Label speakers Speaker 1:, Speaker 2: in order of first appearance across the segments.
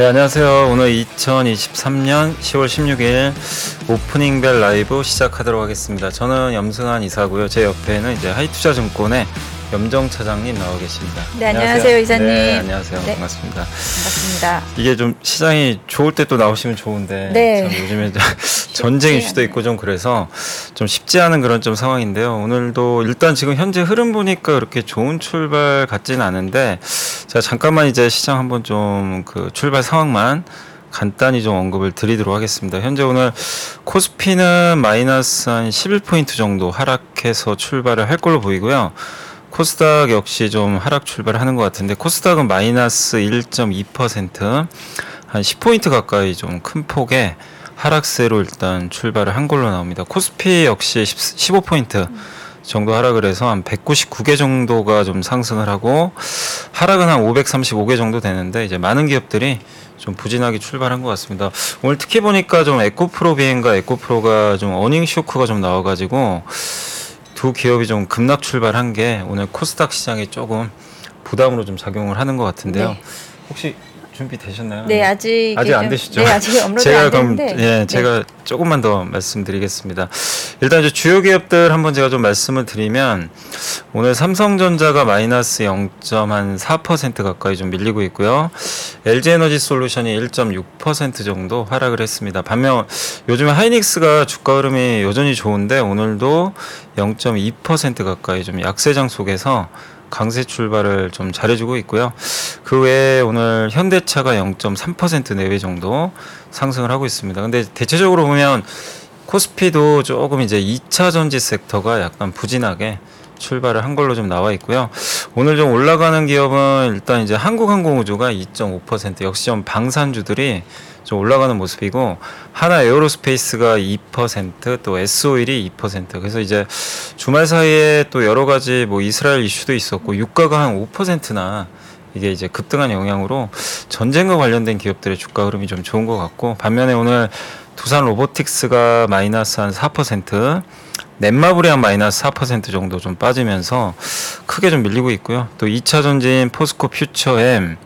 Speaker 1: 네, 안녕하세요. 오늘 2023년 10월 16일 오프닝 벨 라이브 시작하도록 하겠습니다. 저는 염승환 이사고요. 제 옆에는 이제 하이투자증권의 염정 차장님 나와 계십니다.
Speaker 2: 네, 안녕하세요, 이사님.
Speaker 1: 네, 안녕하세요.
Speaker 2: 네.
Speaker 1: 반갑습니다.
Speaker 2: 반갑습니다.
Speaker 1: 이게 좀 시장이 좋을 때 또 나오시면 좋은데
Speaker 2: 네.
Speaker 1: 참 요즘에 전쟁 이슈도 있고 좀 그래서 좀 쉽지 않은 그런 좀 상황인데요. 오늘도 일단 지금 현재 흐름 보니까 그렇게 좋은 출발 같지는 않은데 제가 잠깐만 이제 시장 한번 좀 그 출발 상황만 간단히 좀 언급을 드리도록 하겠습니다. 현재 오늘 코스피는 마이너스 한 11포인트 정도 하락해서 출발을 할 걸로 보이고요. 코스닥 역시 좀 하락 출발하는 것 같은데 코스닥은 마이너스 1.2%한 10포인트 가까이 좀 큰 폭의 하락세로 일단 출발을 한 걸로 나옵니다. 코스피 역시 15포인트 정도 하락을 해서 한 199개 정도가 좀 상승을 하고 하락은 한 535개 정도 되는데 이제 많은 기업들이 좀 부진하게 출발한 것 같습니다. 오늘 특히 보니까 좀 에코프로비엠과 에코프로가 좀 어닝 쇼크가 좀 나와가지고 두 기업이 좀 급락 출발한 게 오늘 코스닥 시장에 조금 부담으로 좀 작용을 하는 것 같은데요.
Speaker 2: 네.
Speaker 1: 혹시 준비 되셨나요?
Speaker 2: 네, 아직
Speaker 1: 아직 안
Speaker 2: 좀-
Speaker 1: 되시죠?
Speaker 2: 네, 아직 업로드
Speaker 1: 제가
Speaker 2: 안
Speaker 1: 그럼
Speaker 2: 됐는데.
Speaker 1: 예,
Speaker 2: 네.
Speaker 1: 제가 조금만 더 말씀드리겠습니다. 일단 이제 주요 기업들 한번 제가 좀 말씀을 드리면 오늘 삼성전자가 마이너스 0.4% 가까이 좀 밀리고 있고요. LG에너지 솔루션이 1.6% 정도 하락을 했습니다. 반면 요즘에 하이닉스가 주가 흐름이 여전히 좋은데 오늘도 0.2% 가까이 좀 약세장 속에서 강세 출발을 좀 잘해주고 있고요. 그 외에 오늘 현대차가 0.3% 내외 정도 상승을 하고 있습니다. 근데 대체적으로 보면 코스피도 조금 이제 2차 전지 섹터가 약간 부진하게 출발을 한 걸로 좀 나와 있고요. 오늘 좀 올라가는 기업은 일단 이제 한국항공우주가 2.5% 역시 좀 방산주들이 좀 올라가는 모습이고 한화 에어로스페이스가 2%또 S오일이 2% 그래서 이제 주말 사이에 또 여러 가지 뭐 이스라엘 이슈도 있었고 유가가 한 5%나 이게 이제 급등한 영향으로 전쟁과 관련된 기업들의 주가 흐름이 좀 좋은 것 같고 반면에 오늘 두산 로보틱스가 마이너스 한 4%, 넷마블이 한 마이너스 4% 정도 좀 빠지면서 크게 좀 밀리고 있고요. 또 2차 전지인 포스코 퓨처엠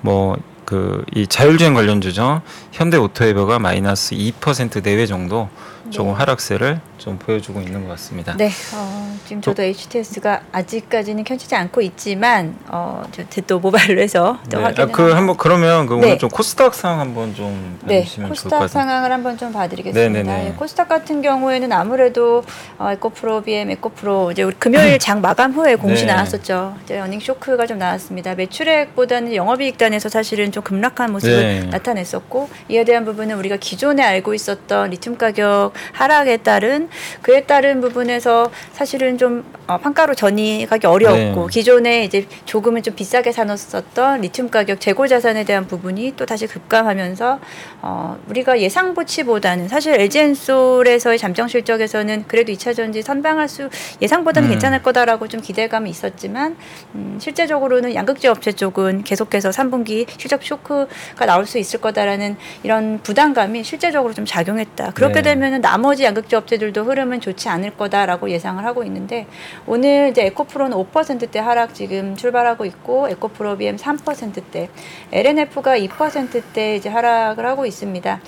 Speaker 1: 뭐 그 이 자율주행 관련 주죠. 현대 오토에버가 마이너스 2% 내외 정도 조금
Speaker 2: 네.
Speaker 1: 하락세를 좀 보여주고 있는 것 같습니다.
Speaker 2: 네, 어, 지금 저도 HTS가 아직까지는 켜지지 않고 있지만 어, 저또 모바일로 해서 또
Speaker 1: 네. 아, 그 한번 그러면 그
Speaker 2: 네.
Speaker 1: 오늘 좀 코스닥 상황 한번 좀
Speaker 2: 네,
Speaker 1: 봐주시면 좋을 것
Speaker 2: 코스닥. 상황을 한번 좀 봐드리겠습니다.
Speaker 1: 네네네.
Speaker 2: 예, 코스닥 같은 경우에는 아무래도 어, 에코프로, BM, 에코프로 이제 우리 금요일 장 마감 후에 공시
Speaker 1: 네.
Speaker 2: 나왔었죠. 이제 어닝 쇼크가 좀 나왔습니다. 매출액보다는 영업이익단에서 사실은 좀 급락한 모습을
Speaker 1: 네.
Speaker 2: 나타냈었고 이에 대한 부분은 우리가 기존에 알고 있었던 리튬 가격 하락에 따른 그에 따른 부분에서 사실은 좀 어, 판가로 전이하기 어려웠고
Speaker 1: 네.
Speaker 2: 기존에 이제 조금은 좀 비싸게 사놓았었던 리튬 가격 재고 자산에 대한 부분이 또 다시 급감하면서 어, 우리가 예상 보치보다는 사실 LG엔솔에서의 잠정 실적에서는 그래도 2차 전지 선방할 수 예상보다는
Speaker 1: 음.
Speaker 2: 괜찮을 거다라고 좀 기대감이 있었지만 음, 실제적으로는 양극재 업체 쪽은 계속해서 3분기 실적 쇼크가 나올 수 있을 거다라는 이런 부담감이 실제적으로 좀 작용했다. 그렇게
Speaker 1: 네.
Speaker 2: 되면은 나머지 양극재 업체들도 흐름은 좋지 않을 거다라고 예상을 하고 있는데 오늘 이제 에코프로는 5%대 하락 지금 출발하고 있고 에코프로 BM 3%대, LNF가 2%대 이제 하락을 하고 있습니다.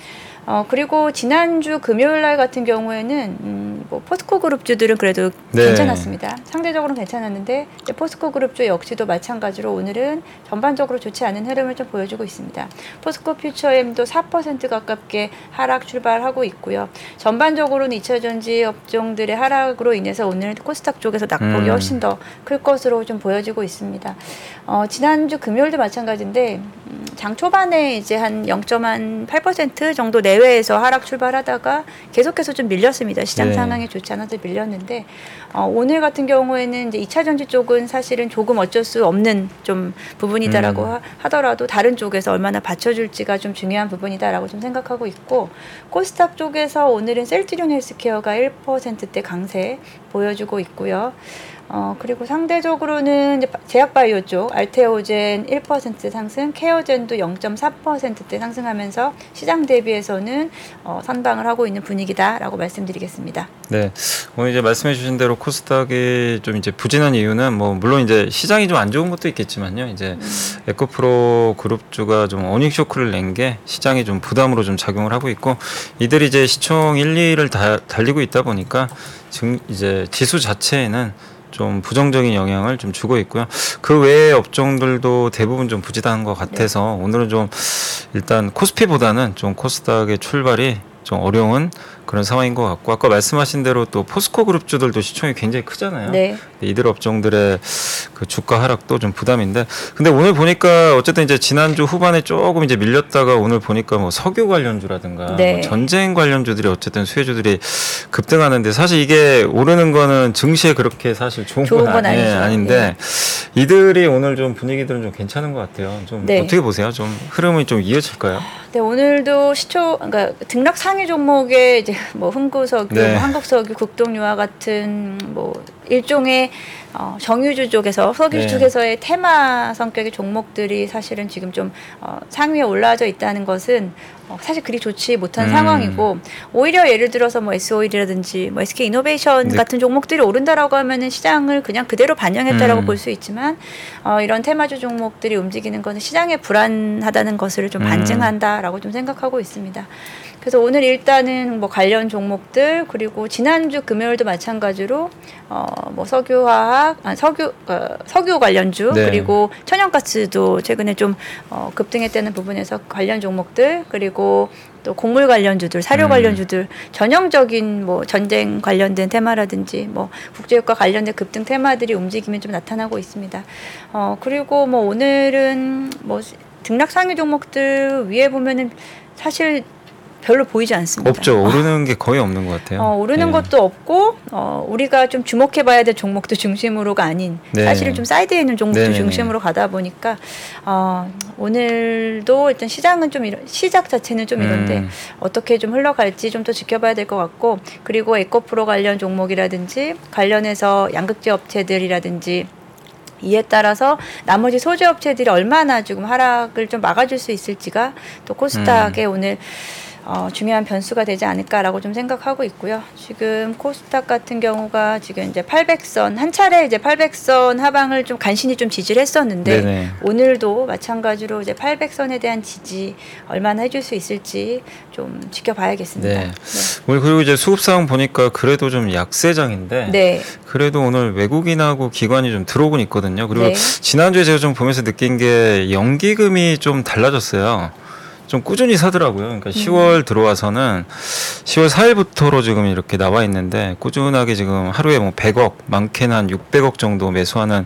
Speaker 2: 어 그리고 지난주 금요일 날 같은 경우에는 음, 뭐 포스코 그룹주들은 그래도
Speaker 1: 네.
Speaker 2: 괜찮았습니다. 상대적으로는 괜찮았는데 포스코 그룹주 역시도 마찬가지로 오늘은 전반적으로 좋지 않은 흐름을 좀 보여주고 있습니다. 포스코 퓨처엠도 4% 가깝게 하락 출발하고 있고요. 전반적으로는 2차 전지 업종들의 하락으로 인해서 오늘 코스닥 쪽에서 낙폭이
Speaker 1: 음.
Speaker 2: 훨씬 더 클 것으로 좀 보여지고 있습니다. 어, 지난주 금요일도 마찬가지인데 음, 장 초반에 이제 한 0.8% 정도 내 외에서 하락 출발하다가 계속해서 좀 밀렸습니다. 시장
Speaker 1: 네.
Speaker 2: 상황이 좋지 않아서 밀렸는데 어, 오늘 같은 경우에는 이제 2차 전지 쪽은 사실은 조금 어쩔 수 없는 좀 부분이다라고
Speaker 1: 음.
Speaker 2: 하- 하더라도 다른 쪽에서 얼마나 받쳐줄지가 좀 중요한 부분이다라고 좀 생각하고 있고 코스닥 쪽에서 오늘은 셀트리온 헬스케어가 1%대 강세 보여주고 있고요. 어, 그리고 상대적으로는 제약바이오 쪽 알테오젠 1% 상승, 케어젠도 0.4%대 상승하면서 시장 대비해서는 어, 선방을 하고 있는 분위기다라고 말씀드리겠습니다.
Speaker 1: 네. 오늘 이제 말씀해 주신 대로 코스닥이 좀 이제 부진한 이유는 뭐 물론 이제 시장이 좀 안 좋은 것도 있겠지만요. 이제 에코프로 그룹주가 좀 어닝 쇼크를 낸 게 시장이 좀 부담으로 좀 작용을 하고 있고 이들이 이제 시총 1, 2를 다 달리고 있다 보니까 증 이제 지수 자체에는 좀 부정적인 영향을 좀 주고 있고요. 그 외의 업종들도 대부분 좀 부진한 것 같아서 오늘은 좀 일단 코스피보다는 좀 코스닥의 출발이 좀 어려운 그런 상황인 것 같고 아까 말씀하신 대로 또 포스코 그룹주들도 시총이 굉장히 크잖아요.
Speaker 2: 네.
Speaker 1: 이들 업종들의 그 주가 하락도 좀 부담인데 근데 오늘 보니까 어쨌든 이제 지난주 후반에 조금 이제 밀렸다가 오늘 보니까 뭐 석유 관련주라든가
Speaker 2: 네.
Speaker 1: 뭐 전쟁 관련주들이 어쨌든 수혜주들이 급등하는데 사실 이게 오르는 거는 증시에 그렇게 사실 좋은,
Speaker 2: 좋은
Speaker 1: 건,
Speaker 2: 건
Speaker 1: 아니. 아닌데 이들이 오늘 좀 분위기들은 좀 괜찮은 것 같아요. 좀
Speaker 2: 네.
Speaker 1: 어떻게 보세요? 좀 흐름이 좀 이어질까요?
Speaker 2: 네, 오늘도 시초, 그러니까 등락 상위 종목에 이제 뭐 흥구석유,
Speaker 1: 네.
Speaker 2: 뭐 한국석유, 국동유화 같은 뭐 일종의 어, 정유주 쪽에서 석유
Speaker 1: 네.
Speaker 2: 쪽에서의 테마 성격의 종목들이 사실은 지금 좀 어, 상위에 올라져 있다는 것은 어, 사실 그리 좋지 못한
Speaker 1: 음.
Speaker 2: 상황이고 오히려 예를 들어서 뭐 S-오일이라든지 뭐 SK 이노베이션
Speaker 1: 네.
Speaker 2: 같은 종목들이 오른다라고 하면은 시장을 그냥 그대로 반영했다라고
Speaker 1: 음.
Speaker 2: 볼수 있지만 어, 이런 테마주 종목들이 움직이는 것은 시장에 불안하다는 것을 좀
Speaker 1: 음.
Speaker 2: 반증한다라고 좀 생각하고 있습니다. 그래서 오늘 일단은 뭐 관련 종목들 그리고 지난주 금요일도 마찬가지로 어뭐 석유화학, 아, 석유 어, 석유 관련주
Speaker 1: 네.
Speaker 2: 그리고 천연가스도 최근에 좀 어, 급등했다는 부분에서 관련 종목들 그리고 또 곡물 관련주들, 사료
Speaker 1: 음.
Speaker 2: 관련주들 전형적인 뭐 전쟁 관련된 테마라든지 뭐 국제유가 관련된 급등 테마들이 움직임이 좀 나타나고 있습니다. 어 그리고 뭐 오늘은 뭐 등락 상위 종목들 위에 보면은 사실 별로 보이지 않습니다.
Speaker 1: 없죠. 오르는 게 거의 없는 것 같아요.
Speaker 2: 어, 오르는
Speaker 1: 네.
Speaker 2: 것도 없고 어, 우리가 좀 주목해봐야 될 종목도 중심으로가 아닌
Speaker 1: 네.
Speaker 2: 사실은 좀 사이드에 있는 종목도
Speaker 1: 네네네.
Speaker 2: 중심으로 가다 보니까 어, 오늘도 일단 시장은 좀 이런 시작 자체는 좀 이런데
Speaker 1: 음.
Speaker 2: 어떻게 좀 흘러갈지 좀 더 지켜봐야 될 것 같고 그리고 에코프로 관련 종목이라든지 관련해서 양극재 업체들이라든지 이에 따라서 나머지 소재 업체들이 얼마나 지금 하락을 좀 막아줄 수 있을지가 또 코스닥에
Speaker 1: 음.
Speaker 2: 오늘 어, 중요한 변수가 되지 않을까라고 좀 생각하고 있고요. 지금 코스닥 같은 경우가 지금 이제 800선 한 차례 이제 800선 하방을 좀 간신히 좀 지지를 했었는데
Speaker 1: 네네.
Speaker 2: 오늘도 마찬가지로 이제 800선에 대한 지지 얼마나 해줄 수 있을지 좀 지켜봐야겠습니다.
Speaker 1: 네. 오늘 그리고 이제 수급 상황 보니까 그래도 좀 약세장인데
Speaker 2: 네.
Speaker 1: 그래도 오늘 외국인하고 기관이 좀 들어오곤 있거든요. 그리고
Speaker 2: 네.
Speaker 1: 지난주에 제가 좀 보면서 느낀 게 연기금이 좀 달라졌어요. 좀 꾸준히 사더라고요. 그러니까 10월 들어와서는 10월 4일부터로 지금 이렇게 나와 있는데 꾸준하게 지금 하루에 뭐 100억, 많게는 한 600억 정도 매수하는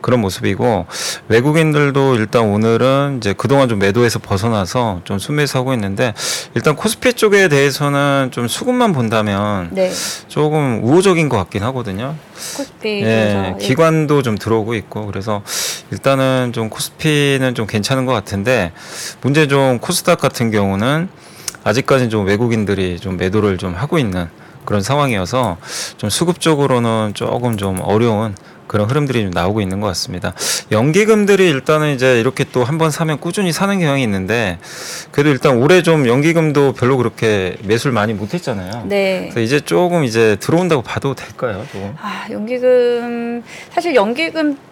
Speaker 1: 그런 모습이고 외국인들도 일단 오늘은 이제 그동안 좀 매도에서 벗어나서 좀 순매수하고 있는데 일단 코스피 쪽에 대해서는 좀 수급만 본다면
Speaker 2: 네.
Speaker 1: 조금 우호적인 것 같긴 하거든요.
Speaker 2: 코스피
Speaker 1: 예, 기관도 좀 들어오고 있고 그래서 일단은 좀 코스피는 좀 괜찮은 것 같은데 문제 좀 코스 닥 같은 경우는 아직까지는 좀 외국인들이 좀 매도를 좀 하고 있는 그런 상황이어서 좀 수급적으로는 조금 좀 어려운 그런 흐름들이 좀 나오고 있는 것 같습니다. 연기금들이 일단은 이제 이렇게 또 한 번 사면 꾸준히 사는 경향이 있는데 그래도 일단 올해 좀 연기금도 별로 그렇게 매수를 많이 못했잖아요.
Speaker 2: 네.
Speaker 1: 그래서 이제 조금 이제 들어온다고 봐도 될까요? 조금?
Speaker 2: 아, 연기금 사실 연기금 쪽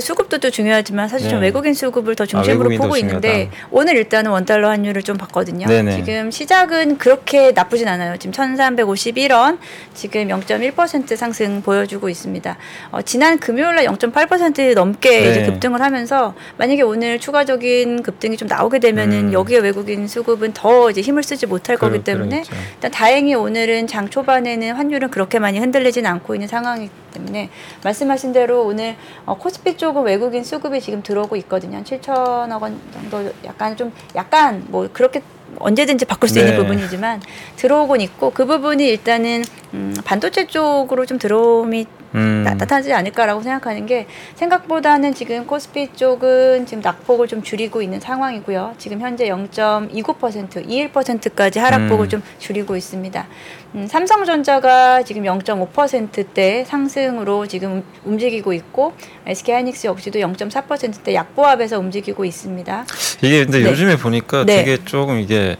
Speaker 2: 수급도 또 중요하지만 사실 좀
Speaker 1: 네.
Speaker 2: 외국인 수급을 더 중심으로
Speaker 1: 외국인도
Speaker 2: 보고 있는데
Speaker 1: 중요하다.
Speaker 2: 오늘 일단은 원달러 환율을 좀 봤거든요.
Speaker 1: 네네.
Speaker 2: 지금 시작은 그렇게 나쁘진 않아요. 지금 1,351원 지금 0.1% 상승 보여주고 있습니다. 어, 지난 금요일 날 0.8% 넘게
Speaker 1: 네.
Speaker 2: 이제 급등을 하면서 만약에 오늘 추가적인 급등이 좀 나오게 되면은
Speaker 1: 음.
Speaker 2: 여기에 외국인 수급은 더 이제 힘을 쓰지 못할 거기 때문에
Speaker 1: 그러겠죠.
Speaker 2: 일단 다행히 오늘은 장 초반에는 환율은 그렇게 많이 흔들리진 않고 있는 상황이기 때문에 말씀하신 대로 오늘 어, 코스피 쪽은 외국인 수급이 지금 들어오고 있거든요. 한 7천억 원 정도 약간 좀 약간 뭐 그렇게 언제든지 바꿀 수
Speaker 1: 네.
Speaker 2: 있는 부분이지만 들어오곤 있고 그 부분이 일단은 음, 반도체 쪽으로 좀 들어옴이
Speaker 1: 음.
Speaker 2: 나, 타나지 않을까라고 생각하는 게 생각보다는 지금 코스피 쪽은 지금 낙폭을 좀 줄이고 있는 상황이고요. 지금 현재 0.29% 21%까지 하락폭을
Speaker 1: 음.
Speaker 2: 좀 줄이고 있습니다. 음, 삼성전자가 지금 0.5%대 상승으로 지금 움직이고 있고 SK하이닉스 역시도 0.4%대 약보합에서 움직이고 있습니다.
Speaker 1: 이게 근데
Speaker 2: 네.
Speaker 1: 요즘에 보니까
Speaker 2: 네.
Speaker 1: 되게 조금 이게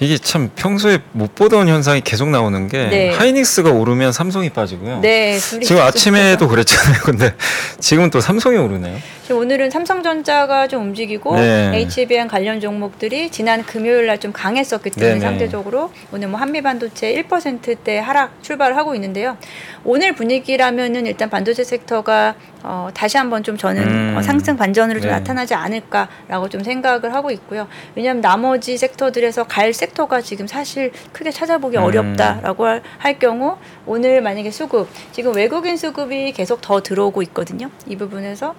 Speaker 1: 이게 참 평소에 못 보던 현상이 계속 나오는 게
Speaker 2: 네.
Speaker 1: 하이닉스가 오르면 삼성이 빠지고요.
Speaker 2: 네,
Speaker 1: 지금 아침에도 그랬잖아요. 근데 지금은 또 삼성이 오르네요.
Speaker 2: 지금 오늘은 삼성전자가 좀 움직이고
Speaker 1: 네.
Speaker 2: HBM 관련 종목들이 지난 금요일 날 좀 강했었기 때문에
Speaker 1: 네네.
Speaker 2: 상대적으로 오늘 뭐 한미반도체 1%대 하락 출발을 하고 있는데요. 오늘 분위기라면은 일단 반도체 섹터가 어, 다시 한번 좀 저는
Speaker 1: 음.
Speaker 2: 어, 상승 반전으로 좀
Speaker 1: 네.
Speaker 2: 나타나지 않을까라고 좀 생각을 하고 있고요. 왜냐하면 나머지 섹터들에서 갈 섹터가 지금 사실 크게 찾아보기
Speaker 1: 음.
Speaker 2: 어렵다라고 할, 할 경우 오늘 만약에 수급 지금 외국인 수급이 계속 더 들어오고 있거든요. 이 부분에서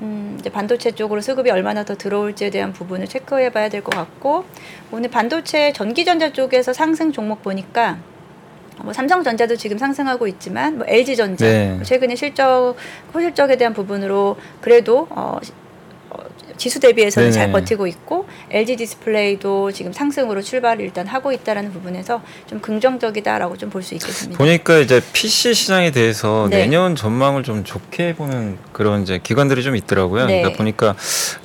Speaker 2: 음, 이제 반도체 쪽으로 수급이 얼마나 더 들어올지에 대한 부분을 체크해봐야 될 것 같고 오늘 반도체 전기전자 쪽에서 상승 종목 보니까 뭐 삼성전자도 지금 상승하고 있지만 뭐 LG전자
Speaker 1: 네.
Speaker 2: 최근에 실적 호실적에 대한 부분으로 그래도 어, 시- 어, 지수 대비해서는
Speaker 1: 네네.
Speaker 2: 잘 버티고 있고 LG 디스플레이도 지금 상승으로 출발을 일단 하고 있다라는 부분에서 좀 긍정적이다라고 좀 볼 수 있겠습니다.
Speaker 1: 보니까 이제 PC 시장에 대해서
Speaker 2: 네.
Speaker 1: 내년 전망을 좀 좋게 보는 그런 이제 기관들이 좀 있더라고요.
Speaker 2: 네.
Speaker 1: 그러니까 보니까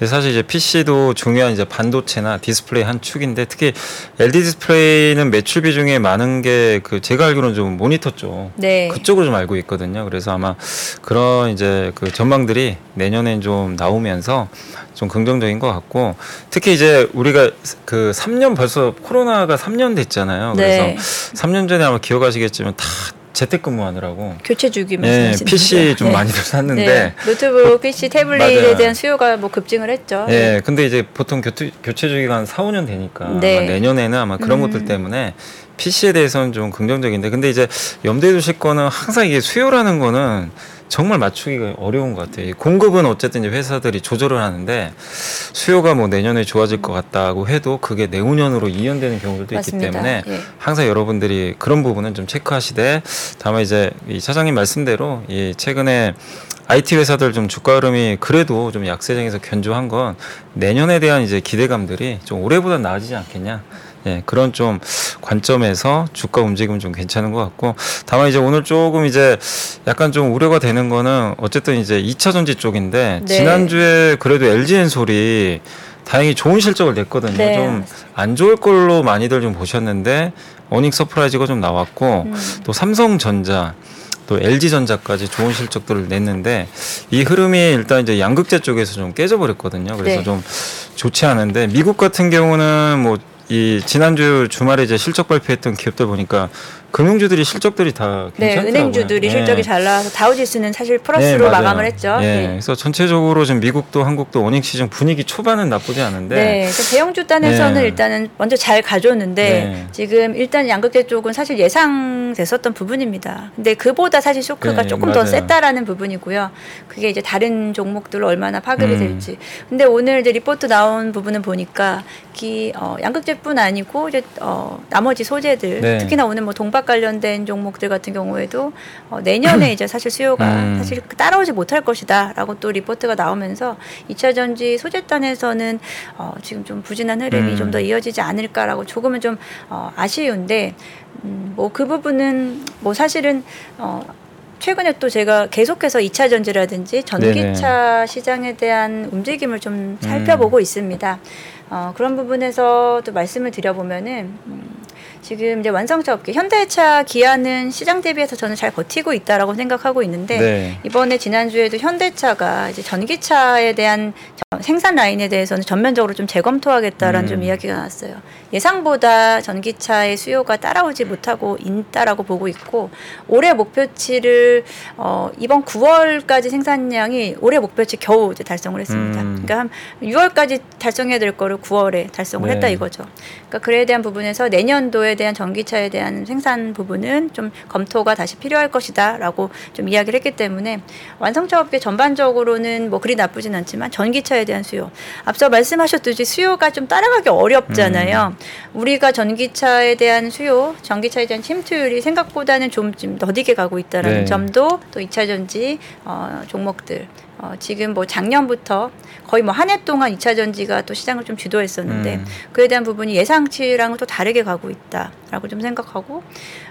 Speaker 1: 사실 이제 PC도 중요한 이제 반도체나 디스플레이 한 축인데 특히 LG 디스플레이는 매출 비중에 많은 게 그 제가 알기로는 좀 모니터 쪽
Speaker 2: 네.
Speaker 1: 그쪽으로 좀 알고 있거든요. 그래서 아마 그런 이제 그 전망들이 내년엔 좀 나오면서 좀 긍정적인 것 같고 특히 이제 우리가 그 3년 벌써 코로나가 3년 됐잖아요. 그래서
Speaker 2: 네.
Speaker 1: 3년 전에 아마 기억하시겠지만 다 재택근무하느라고
Speaker 2: 교체 주기
Speaker 1: 예,
Speaker 2: 말씀하시는
Speaker 1: PC? 좀
Speaker 2: 네.
Speaker 1: 많이들 샀는데
Speaker 2: 네. 노트북, PC, 태블릿에
Speaker 1: 맞아요.
Speaker 2: 대한 수요가 뭐 급증을 했죠.
Speaker 1: 예, 근데 이제 보통 교체, 교체 주기가 한 4, 5년 되니까
Speaker 2: 네.
Speaker 1: 아마 내년에는 아마 그런
Speaker 2: 음.
Speaker 1: 것들 때문에 PC에 대해서는 좀 긍정적인데 근데 이제 염두에 두실 거는 항상 이게 수요라는 거는 정말 맞추기가 어려운 것 같아요. 이 공급은 어쨌든 이제 회사들이 조절을 하는데 수요가 뭐 내년에 좋아질 것 같다고 해도 그게 내후년으로 이연되는 경우들도
Speaker 2: 맞습니다.
Speaker 1: 있기 때문에
Speaker 2: 예.
Speaker 1: 항상 여러분들이 그런 부분은 좀 체크하시되 다만 이제 이 차장님 말씀대로 이 최근에 IT 회사들 좀 주가 흐름이 그래도 좀 약세장에서 견조한 건 내년에 대한 이제 기대감들이 좀 올해보다 나아지지 않겠냐. 예, 그런 좀 관점에서 주가 움직임은 좀 괜찮은 것 같고 다만 이제 오늘 조금 이제 약간 좀 우려가 되는 거는 어쨌든 이제 2차 전지 쪽인데
Speaker 2: 네.
Speaker 1: 지난주에 그래도 LG엔솔이 다행히 좋은 실적을 냈거든요.
Speaker 2: 네.
Speaker 1: 좀 안 좋을 걸로 많이들 좀 보셨는데 earning surprise가 좀 나왔고
Speaker 2: 음.
Speaker 1: 또 삼성전자 또 LG전자까지 좋은 실적들을 냈는데 이 흐름이 일단 이제 양극재 쪽에서 좀 깨져버렸거든요. 그래서
Speaker 2: 네.
Speaker 1: 좀 좋지 않은데 미국 같은 경우는 뭐 이 지난주 주말에 이제 실적 발표했던 기업들 보니까 금융주들이 실적들이 다
Speaker 2: 네,
Speaker 1: 괜찮더라고요.
Speaker 2: 은행주들이
Speaker 1: 예.
Speaker 2: 실적이 잘 나와서 다우지수는 사실
Speaker 1: 네,
Speaker 2: 플러스로
Speaker 1: 맞아요.
Speaker 2: 마감을 했죠.
Speaker 1: 예,
Speaker 2: 네.
Speaker 1: 그래서 전체적으로 지금 미국도 한국도 어닝 시즌 분위기 초반은 나쁘지 않은데
Speaker 2: 네, 대형주 단에서는
Speaker 1: 네.
Speaker 2: 일단은 먼저 잘 가져오는데
Speaker 1: 네.
Speaker 2: 지금 일단 양극재 쪽은 사실 예상됐었던 부분입니다. 근데 그보다 사실 쇼크가
Speaker 1: 네,
Speaker 2: 조금 더
Speaker 1: 맞아요.
Speaker 2: 셌다라는 부분이고요. 그게 이제 다른 종목들로 얼마나 파급이
Speaker 1: 음.
Speaker 2: 될지. 근데 오늘 이제 리포트 나온 부분은 보니까 기 어, 양극재뿐 아니고 이제 어, 나머지 소재들
Speaker 1: 네.
Speaker 2: 특히나 오늘 뭐 동박 관련된 종목들 같은 경우에도 어, 내년에 이제 사실 수요가
Speaker 1: 음.
Speaker 2: 사실 따라오지 못할 것이다라고 또 리포트가 나오면서 2차 전지 소재단에서는 어, 지금 좀 부진한 흐름이
Speaker 1: 음.
Speaker 2: 좀더 이어지지 않을까라고 조금은 좀 어, 아쉬운데 음, 뭐 그 부분은 뭐 사실은 어, 최근에 또 제가 계속해서 2차 전지라든지 전기차 시장에 대한 움직임을 좀 살펴보고 있습니다. 어, 그런 부분에서 또 말씀을 드려보면은 음, 지금 이제 완성차 업계 현대차 기아는 시장 대비해서 저는 잘 버티고 있다라고 생각하고 있는데
Speaker 1: 네.
Speaker 2: 이번에 지난주에도 현대차가 이제 전기차에 대한 저- 생산 라인에 대해서는 전면적으로 좀 재검토하겠다라는
Speaker 1: 음.
Speaker 2: 좀 이야기가 나왔어요. 예상보다 전기차의 수요가 따라오지 못하고 있다라고 보고 있고 올해 목표치를 어, 이번 9월까지 생산량이 올해 목표치 겨우 이제 달성을 했습니다.
Speaker 1: 음.
Speaker 2: 그러니까 한 6월까지 달성해야 될 거를 9월에 달성을
Speaker 1: 네.
Speaker 2: 했다 이거죠. 그러니까 그에 대한 부분에서 내년 내년도에 대한 전기차에 대한 생산 부분은 좀 검토가 다시 필요할 것이다라고 좀 이야기를 했기 때문에 완성차 업계 전반적으로는 뭐 그리 나쁘진 않지만 전기차에 대한 수요 앞서 말씀하셨듯이 수요가 좀 따라가기 어렵잖아요. 우리가 전기차에 대한 수요, 전기차에 대한 침투율이 생각보다는 좀, 좀 더디게 가고 있다라는
Speaker 1: 네.
Speaker 2: 점도 또 2차 전지 어, 종목들 어, 지금 뭐 작년부터 거의 뭐 한 해 동안 2차 전지가 또 시장을 좀 주도했었는데
Speaker 1: 음.
Speaker 2: 그에 대한 부분이 예상치랑은 또 다르게 가고 있다라고 좀 생각하고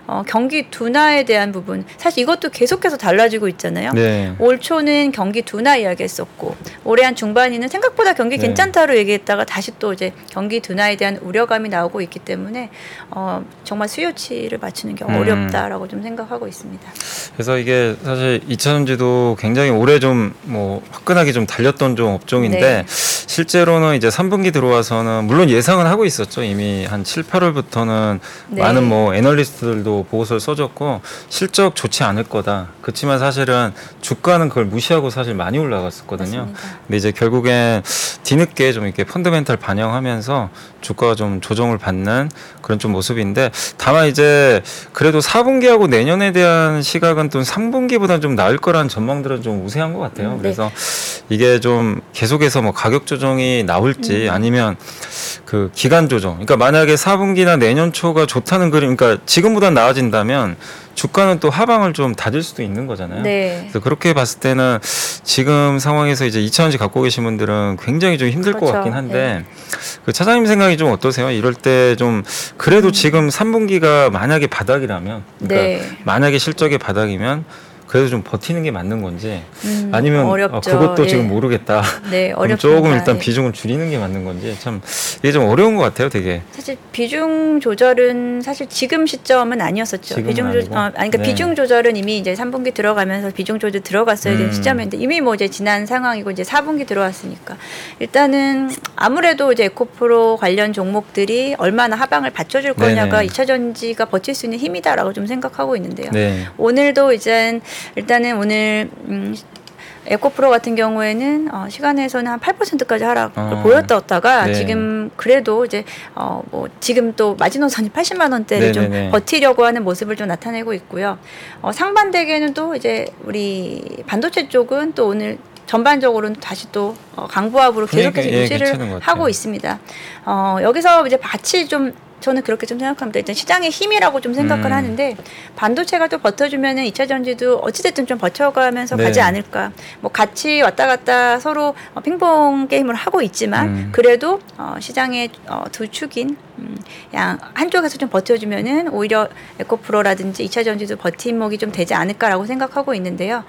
Speaker 2: 어, 경기 둔화에 대한 부분 사실 이것도 계속해서 달라지고 있잖아요.
Speaker 1: 네.
Speaker 2: 올 초는 경기 둔화 이야기했었고 올해 한 중반에는 생각보다 경기
Speaker 1: 네.
Speaker 2: 괜찮다로 얘기했다가 다시 또 이제 경기 둔화에 대한 우려감이 나오고 있기 때문에 어, 정말 수요치를 맞추는 게
Speaker 1: 음.
Speaker 2: 어렵다라고 좀 생각하고 있습니다.
Speaker 1: 그래서 이게 사실 2차전지도 굉장히 오래 좀 뭐 화끈하게 좀 달렸던 좀 업종인데
Speaker 2: 네.
Speaker 1: 실제로는 이제 3분기 들어와서는 물론 예상은 하고 있었죠. 이미 한 7, 8월부터는
Speaker 2: 네.
Speaker 1: 많은 뭐 애널리스트들도 보고서를 써줬고 실적 좋지 않을 거다. 그렇지만 사실은 주가는 그걸 무시하고 사실 많이 올라갔었거든요.
Speaker 2: 맞습니다.
Speaker 1: 근데 이제 결국엔 뒤늦게 좀 이렇게 펀더멘탈 반영하면서 주가가 좀 조정을 받는 그런 좀 모습인데 다만 이제 그래도 4분기하고 내년에 대한 시각은 또 3분기보다 좀 나을 거라는 전망들은 좀 우세한 것 같아요.
Speaker 2: 음, 네.
Speaker 1: 그래서 이게 좀 계속해서 뭐 가격 조정이 나올지
Speaker 2: 음.
Speaker 1: 아니면 그 기간 조정. 그러니까 만약에 4분기나 내년 초가 좋다는 그림, 그러니까 지금보다 나 아진다면 주가는 또 하방을 좀 닫을 수도 있는 거잖아요.
Speaker 2: 네.
Speaker 1: 그래서 그렇게 봤을 때는 지금 상황에서 이제 2차전지 갖고 계신 분들은 굉장히 좀 힘들 것
Speaker 2: 그렇죠.
Speaker 1: 같긴 한데 그 차장님 생각이 좀 어떠세요? 이럴 때 좀 그래도 지금 3분기가 만약에 바닥이라면 그러니까
Speaker 2: 네.
Speaker 1: 만약에 실적이 바닥이면 그래도 좀 버티는 게 맞는 건지
Speaker 2: 음,
Speaker 1: 아니면.
Speaker 2: 어,
Speaker 1: 그것도
Speaker 2: 예.
Speaker 1: 지금 모르겠다.
Speaker 2: 네, 어렵습니다.
Speaker 1: 조금 일단
Speaker 2: 예.
Speaker 1: 비중을 줄이는 게 맞는 건지 참 이게 좀 어려운 것 같아요, 되게.
Speaker 2: 사실 비중 조절은 사실 지금 시점은 아니었었죠. 비중 조,
Speaker 1: 아니고?
Speaker 2: 어, 아니 그러니까
Speaker 1: 네.
Speaker 2: 비중 조절은 이미 이제 3분기 들어가면서 비중 조절 들어갔어야 되는
Speaker 1: 음.
Speaker 2: 시점인데 이미 뭐 이제 지난 상황이고 이제 4분기 들어왔으니까 일단은 아무래도 이제 에코프로 관련 종목들이 얼마나 하방을 받쳐줄 거냐가
Speaker 1: 네네.
Speaker 2: 2차 전지가 버틸 수 있는 힘이다라고 좀 생각하고 있는데요.
Speaker 1: 네.
Speaker 2: 오늘도 이제 일단은 오늘 음, 에코프로 같은 경우에는 어, 시간에서는 한 8%까지 하락을
Speaker 1: 어.
Speaker 2: 보였다가
Speaker 1: 네.
Speaker 2: 지금 그래도 이제 어, 뭐 지금 또 마지노선이 80만 원대를 좀. 버티려고 하는 모습을 좀 나타내고 있고요. 어, 상반되게는 또 이제 우리 반도체 쪽은 또 오늘 전반적으로는 다시 또 어, 강보합으로 계속해서
Speaker 1: 예,
Speaker 2: 유지를. 하고 있습니다. 어, 여기서 이제 같이 좀 저는 그렇게 좀 생각합니다. 일단 시장의 힘이라고 좀 생각을
Speaker 1: 음.
Speaker 2: 하는데 반도체가 또 버텨주면은 2차 전지도 어찌됐든 좀 버텨가면서
Speaker 1: 네.
Speaker 2: 가지 않을까. 뭐 같이 왔다 갔다 서로 어, 핑퐁 게임을 하고 있지만
Speaker 1: 음.
Speaker 2: 그래도 어, 시장의 어, 두 축인 음, 양 한쪽에서 좀 버텨주면은 오히려 에코프로라든지 2차 전지도 버팀목이 좀 되지 않을까라고 생각하고 있는데요.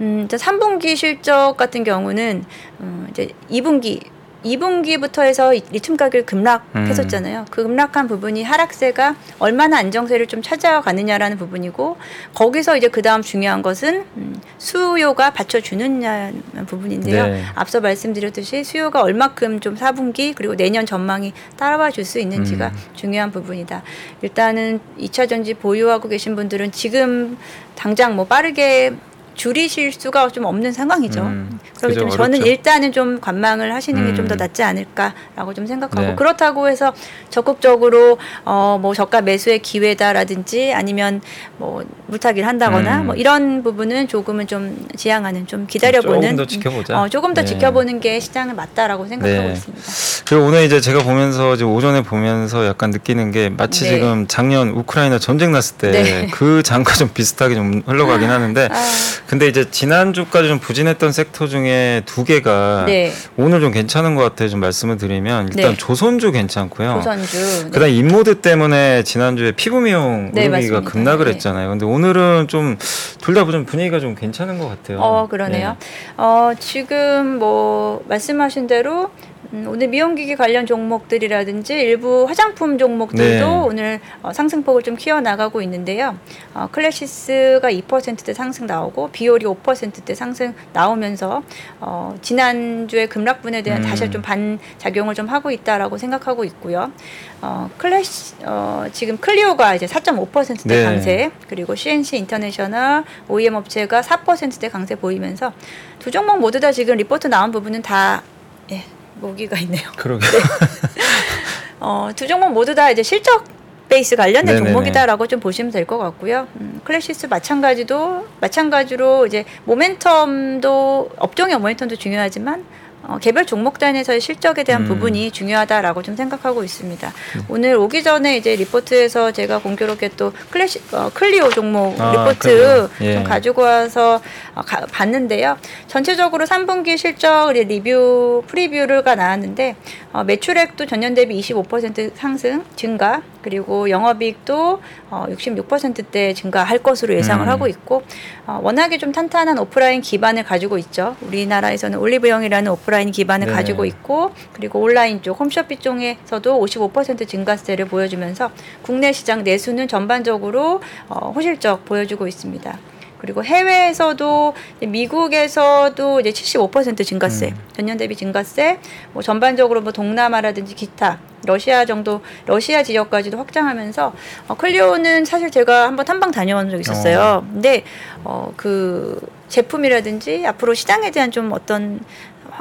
Speaker 2: 음, 3분기 실적 같은 경우는 음, 이제 2분기 2분기부터 해서 리튬 가격이 급락했었잖아요. 그 급락한 부분이 하락세가 얼마나 안정세를 좀 찾아가느냐라는 부분이고 거기서 이제 그 다음 중요한 것은 음, 수요가 받쳐주느냐는 부분인데요.
Speaker 1: 네.
Speaker 2: 앞서 말씀드렸듯이 수요가 얼마큼 좀 4분기 그리고 내년 전망이 따라와 줄 수 있는지가
Speaker 1: 음.
Speaker 2: 중요한 부분이다. 일단은 2차 전지 보유하고 계신 분들은 지금 당장 뭐 빠르게 줄이실 수가 좀 없는 상황이죠.
Speaker 1: 음,
Speaker 2: 그렇기 때문에 저는
Speaker 1: 어렵죠.
Speaker 2: 일단은 좀 관망을 하시는 게좀더
Speaker 1: 음.
Speaker 2: 낫지 않을까라고 좀 생각하고
Speaker 1: 네.
Speaker 2: 그렇다고 해서 적극적으로 어 뭐 저가 매수의 기회다라든지 아니면 뭐 물타기를 한다거나
Speaker 1: 음.
Speaker 2: 뭐 이런 부분은 조금은 좀 지양하는 좀 기다려보는
Speaker 1: 조금 더 지켜보자.
Speaker 2: 어, 조금 더
Speaker 1: 네.
Speaker 2: 지켜보는 게 시장을 맞다라고 생각하고
Speaker 1: 네.
Speaker 2: 있습니다.
Speaker 1: 그리고 오늘 이제 제가 보면서 이제 오전에 보면서 약간 느끼는 게 마치
Speaker 2: 네.
Speaker 1: 지금 작년 우크라이나 전쟁 났을 때
Speaker 2: 네.
Speaker 1: 그 장과 좀 비슷하게 좀 흘러가긴 하는데
Speaker 2: 아,
Speaker 1: 근데 이제 지난주까지 좀 부진했던 섹터 중에 두 개가
Speaker 2: 네.
Speaker 1: 오늘 좀 괜찮은 것 같아요. 좀 말씀을 드리면 일단
Speaker 2: 네.
Speaker 1: 조선주 괜찮고요.
Speaker 2: 조선주. 네.
Speaker 1: 그다음 인모드 때문에 지난주에 피부 미용
Speaker 2: 네,
Speaker 1: 의료기가. 급락을
Speaker 2: 네.
Speaker 1: 했잖아요. 근데 오늘은 좀 둘 다 좀 분위기가 좀 괜찮은 것 같아요.
Speaker 2: 어 그러네요. 어 지금 뭐 말씀하신 대로 음, 오늘 미용기기 관련 종목들이라든지 일부 화장품 종목들도
Speaker 1: 네.
Speaker 2: 오늘 어, 상승폭을 좀 키워 나가고 있는데요. 어, 클래시스가 2%대 상승 나오고 비올이 5%대 상승 나오면서 어, 지난주에 급락분에 대한
Speaker 1: 음.
Speaker 2: 다시 좀 반작용을 좀 하고 있다라고 생각하고 있고요. 어, 클래시 어, 지금 클리오가 이제 4.5%대
Speaker 1: 네.
Speaker 2: 강세 그리고 CNC 인터내셔널 OEM 업체가 4%대 강세 보이면서 두 종목 모두 다 지금 리포트 나온 부분은 다 예, 모기가 있네요.
Speaker 1: 그러게.
Speaker 2: 어, 두 종목 모두 다 이제 실적 베이스 관련된
Speaker 1: 네네네.
Speaker 2: 종목이다라고 좀 보시면 될 것 같고요. 음, 클래시스 마찬가지도 마찬가지로 이제 모멘텀도 업종의 모멘텀도 중요하지만 어, 개별 종목 단에서의 실적에 대한
Speaker 1: 음.
Speaker 2: 부분이 중요하다라고 좀 생각하고 있습니다. 오늘 오기 전에 이제 리포트에서 제가 공교롭게 또 클래시 어, 클리오 종목
Speaker 1: 아,
Speaker 2: 리포트.
Speaker 1: 예.
Speaker 2: 좀 가지고 와서 봤는데요. 전체적으로 3분기 실적 리뷰 프리뷰가 나왔는데 어, 매출액도 전년 대비 25% 상승 증가 그리고 영업이익도 어, 66%대 증가할 것으로 예상을
Speaker 1: 음.
Speaker 2: 하고 있고 어, 워낙에 좀 탄탄한 오프라인 기반을 가지고 있죠. 우리나라에서는 올리브영이라는 오프라인 기반을
Speaker 1: 네네.
Speaker 2: 가지고 있고 그리고 온라인 쪽 홈쇼핑 쪽에서도 55% 증가세를 보여주면서 국내 시장 내수는 전반적으로 어, 호실적 보여주고 있습니다. 그리고 해외에서도 미국에서도 이제 75% 증가세,
Speaker 1: 음.
Speaker 2: 전년 대비 증가세, 뭐 전반적으로 뭐 동남아라든지 기타 러시아 정도 러시아 지역까지도 확장하면서 어, 클리오는 사실 제가 한번 탐방 다녀온 적 있었어요. 근데 어, 그 제품이라든지 앞으로 시장에 대한 좀 어떤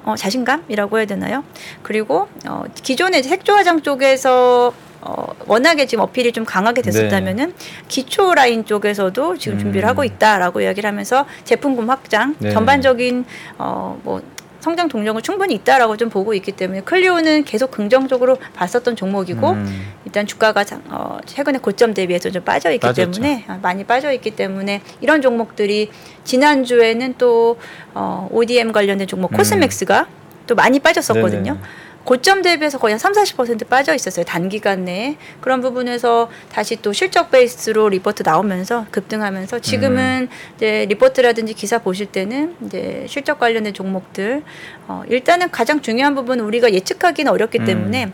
Speaker 2: 어, 자신감이라고 해야 되나요? 그리고 어, 기존의 색조 화장 쪽에서 어, 워낙에 지금 어필이 좀 강하게 됐었다면은 기초 라인 쪽에서도 지금 준비를
Speaker 1: 음.
Speaker 2: 하고 있다라고 이야기를 하면서 제품군 확장,
Speaker 1: 네.
Speaker 2: 전반적인 어, 뭐 성장 동력은 충분히 있다라고 좀 보고 있기 때문에 클리오는 계속 긍정적으로 봤었던 종목이고
Speaker 1: 음.
Speaker 2: 일단 주가가 장- 어, 최근에 고점 대비해서 좀 빠져 있기
Speaker 1: 빠졌죠.
Speaker 2: 때문에 어, 많이 빠져 있기 때문에 이런 종목들이 지난 주에는 또 어, ODM 관련된 종목
Speaker 1: 음.
Speaker 2: 코스맥스가 또 많이 빠졌었거든요.
Speaker 1: 네네.
Speaker 2: 고점 대비해서 거의 한 3, 40% 빠져 있었어요. 단기간 내에. 그런 부분에서 다시 또 실적 베이스로 리포트 나오면서 급등하면서 지금은
Speaker 1: 음.
Speaker 2: 이제 리포트라든지 기사 보실 때는 이제 실적 관련된 종목들 어, 일단은 가장 중요한 부분은 우리가 예측하기는 어렵기
Speaker 1: 음.
Speaker 2: 때문에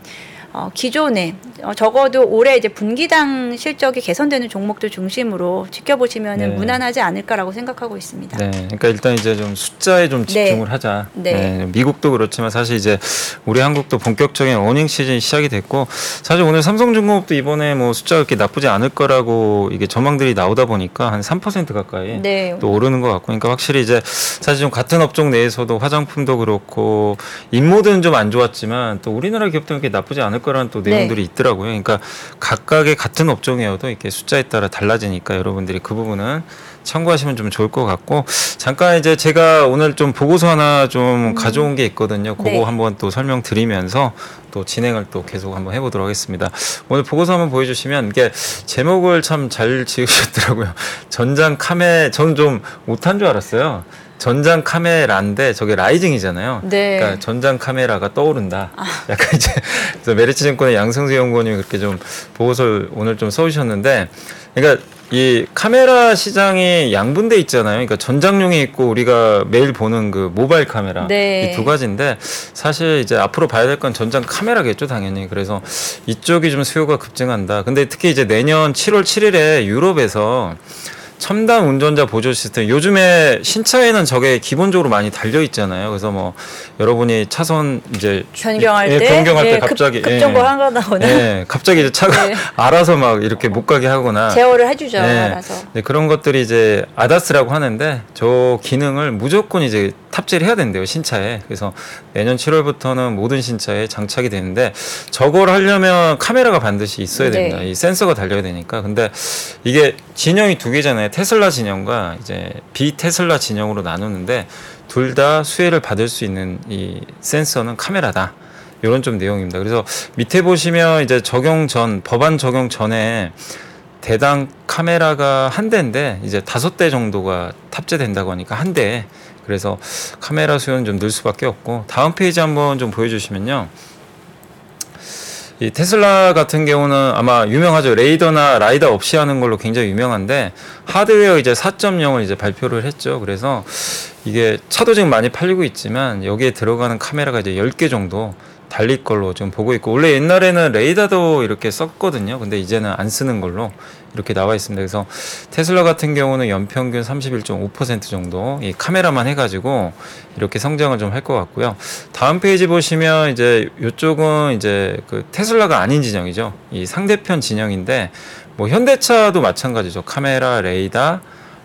Speaker 2: 어, 기존에 어, 적어도 올해 이제 분기당 실적이 개선되는 종목들 중심으로 지켜보시면은
Speaker 1: 네.
Speaker 2: 무난하지 않을까라고 생각하고 있습니다.
Speaker 1: 네, 그러니까 일단 이제 좀 숫자에 좀 집중을 하자.
Speaker 2: 네.
Speaker 1: 네, 미국도 그렇지만 사실 이제 우리 한국도 본격적인 어닝 시즌이 시작이 됐고 사실 오늘 삼성중공업도 이번에 뭐 숫자가 그렇게 나쁘지 않을 거라고 이게 전망들이 나오다 보니까 한 3% 가까이
Speaker 2: 네.
Speaker 1: 또 오르는 것 같고, 그러니까 확실히 이제 사실 좀 같은 업종 내에서도 화장품도 그렇고 인모드는 좀안 좋았지만 또 우리나라 기업도 이렇게 나쁘지 않을 거 라는 또
Speaker 2: 네.
Speaker 1: 내용들이 있더라고요. 그러니까 각각의 같은 업종이어도 이렇게 숫자에 따라 달라지니까 여러분들이 그 부분은 참고하시면 좀 좋을 것 같고 잠깐 이제 제가 오늘 좀 보고서 하나 좀 가져온 게 있거든요. 그거
Speaker 2: 네.
Speaker 1: 한번 또 설명드리면서 또 진행을 또 계속 한번 해보도록 하겠습니다. 오늘 보고서 한번 보여주시면 이게 제목을 참 잘 지으셨더라고요. 전장 카메 저는 좀 못한 줄 알았어요. 전장 카메라인데 저게 rising이잖아요.
Speaker 2: 네. 아.
Speaker 1: 그러니까 전장 카메라가 떠오른다. 약간 이제 그래서 메리츠 증권의 양승수 연구원님이 그렇게 좀 보고서를 오늘 좀 써주셨는데, 그러니까 이 카메라 시장이 양분돼 있잖아요. 그러니까 전장용이 있고 우리가 매일 보는 그 모바일 카메라
Speaker 2: 네.
Speaker 1: 이 두 가지인데 사실 이제 앞으로 봐야 될 건 전장 카메라겠죠, 당연히. 그래서 이쪽이 좀 수요가 급증한다. 근데 특히 이제 내년 7월 7일에 유럽에서 첨단 운전자 보조 시스템 요즘에 신차에는 저게 기본적으로 많이 달려 있잖아요. 그래서 뭐 여러분이 차선 이제
Speaker 2: 변경할
Speaker 1: 예,
Speaker 2: 때,
Speaker 1: 변경할 때
Speaker 2: 예,
Speaker 1: 갑자기
Speaker 2: 급, 급정거 하거나
Speaker 1: 예, 갑자기 이제 차가
Speaker 2: 네.
Speaker 1: 알아서 막 이렇게 못 가게 하거나
Speaker 2: 제어를 해주죠.
Speaker 1: 네.
Speaker 2: 알아서.
Speaker 1: 네, 그런 것들이 이제 아다스라고 하는데 저 기능을 무조건 이제 탑재를 해야 된대요 신차에 그래서 내년 7월부터는 모든 신차에 장착이 되는데 저걸 하려면 카메라가 반드시 있어야
Speaker 2: 네.
Speaker 1: 됩니다 이 센서가 달려야 되니까 근데 이게 진영이 두 개잖아요 테슬라 진영과 이제 비테슬라 진영으로 나누는데 둘 다 수혜를 받을 수 있는 이 센서는 카메라다 이런 좀 내용입니다 그래서 밑에 보시면 이제 적용 전 법안 적용 전에 대당 카메라가 한 대인데 이제 다섯 대 정도가 탑재된다고 하니까 한 대. 그래서 카메라 수요는 좀 늘 수밖에 없고 다음 페이지 한번 좀 보여주시면요. 이 테슬라 같은 경우는 아마 유명하죠. 레이더나 라이다 없이 하는 걸로 굉장히 유명한데 하드웨어 이제 4.0을 이제 발표를 했죠. 그래서 이게 차도 지금 많이 팔리고 있지만 여기에 들어가는 카메라가 이제 10개 정도 달릴 걸로 지금 보고 있고 원래 옛날에는 레이더도 이렇게 썼거든요. 근데 이제는 안 쓰는 걸로 이렇게 나와 있습니다. 그래서 테슬라 같은 경우는 연평균 31.5% 정도 이 카메라만 해가지고 이렇게 성장을 좀 할 것 같고요. 다음 페이지 보시면 이제 이쪽은 이제 그 테슬라가 아닌 진영이죠. 이 상대편 진영인데 뭐 현대차도 마찬가지죠. 카메라, 레이더,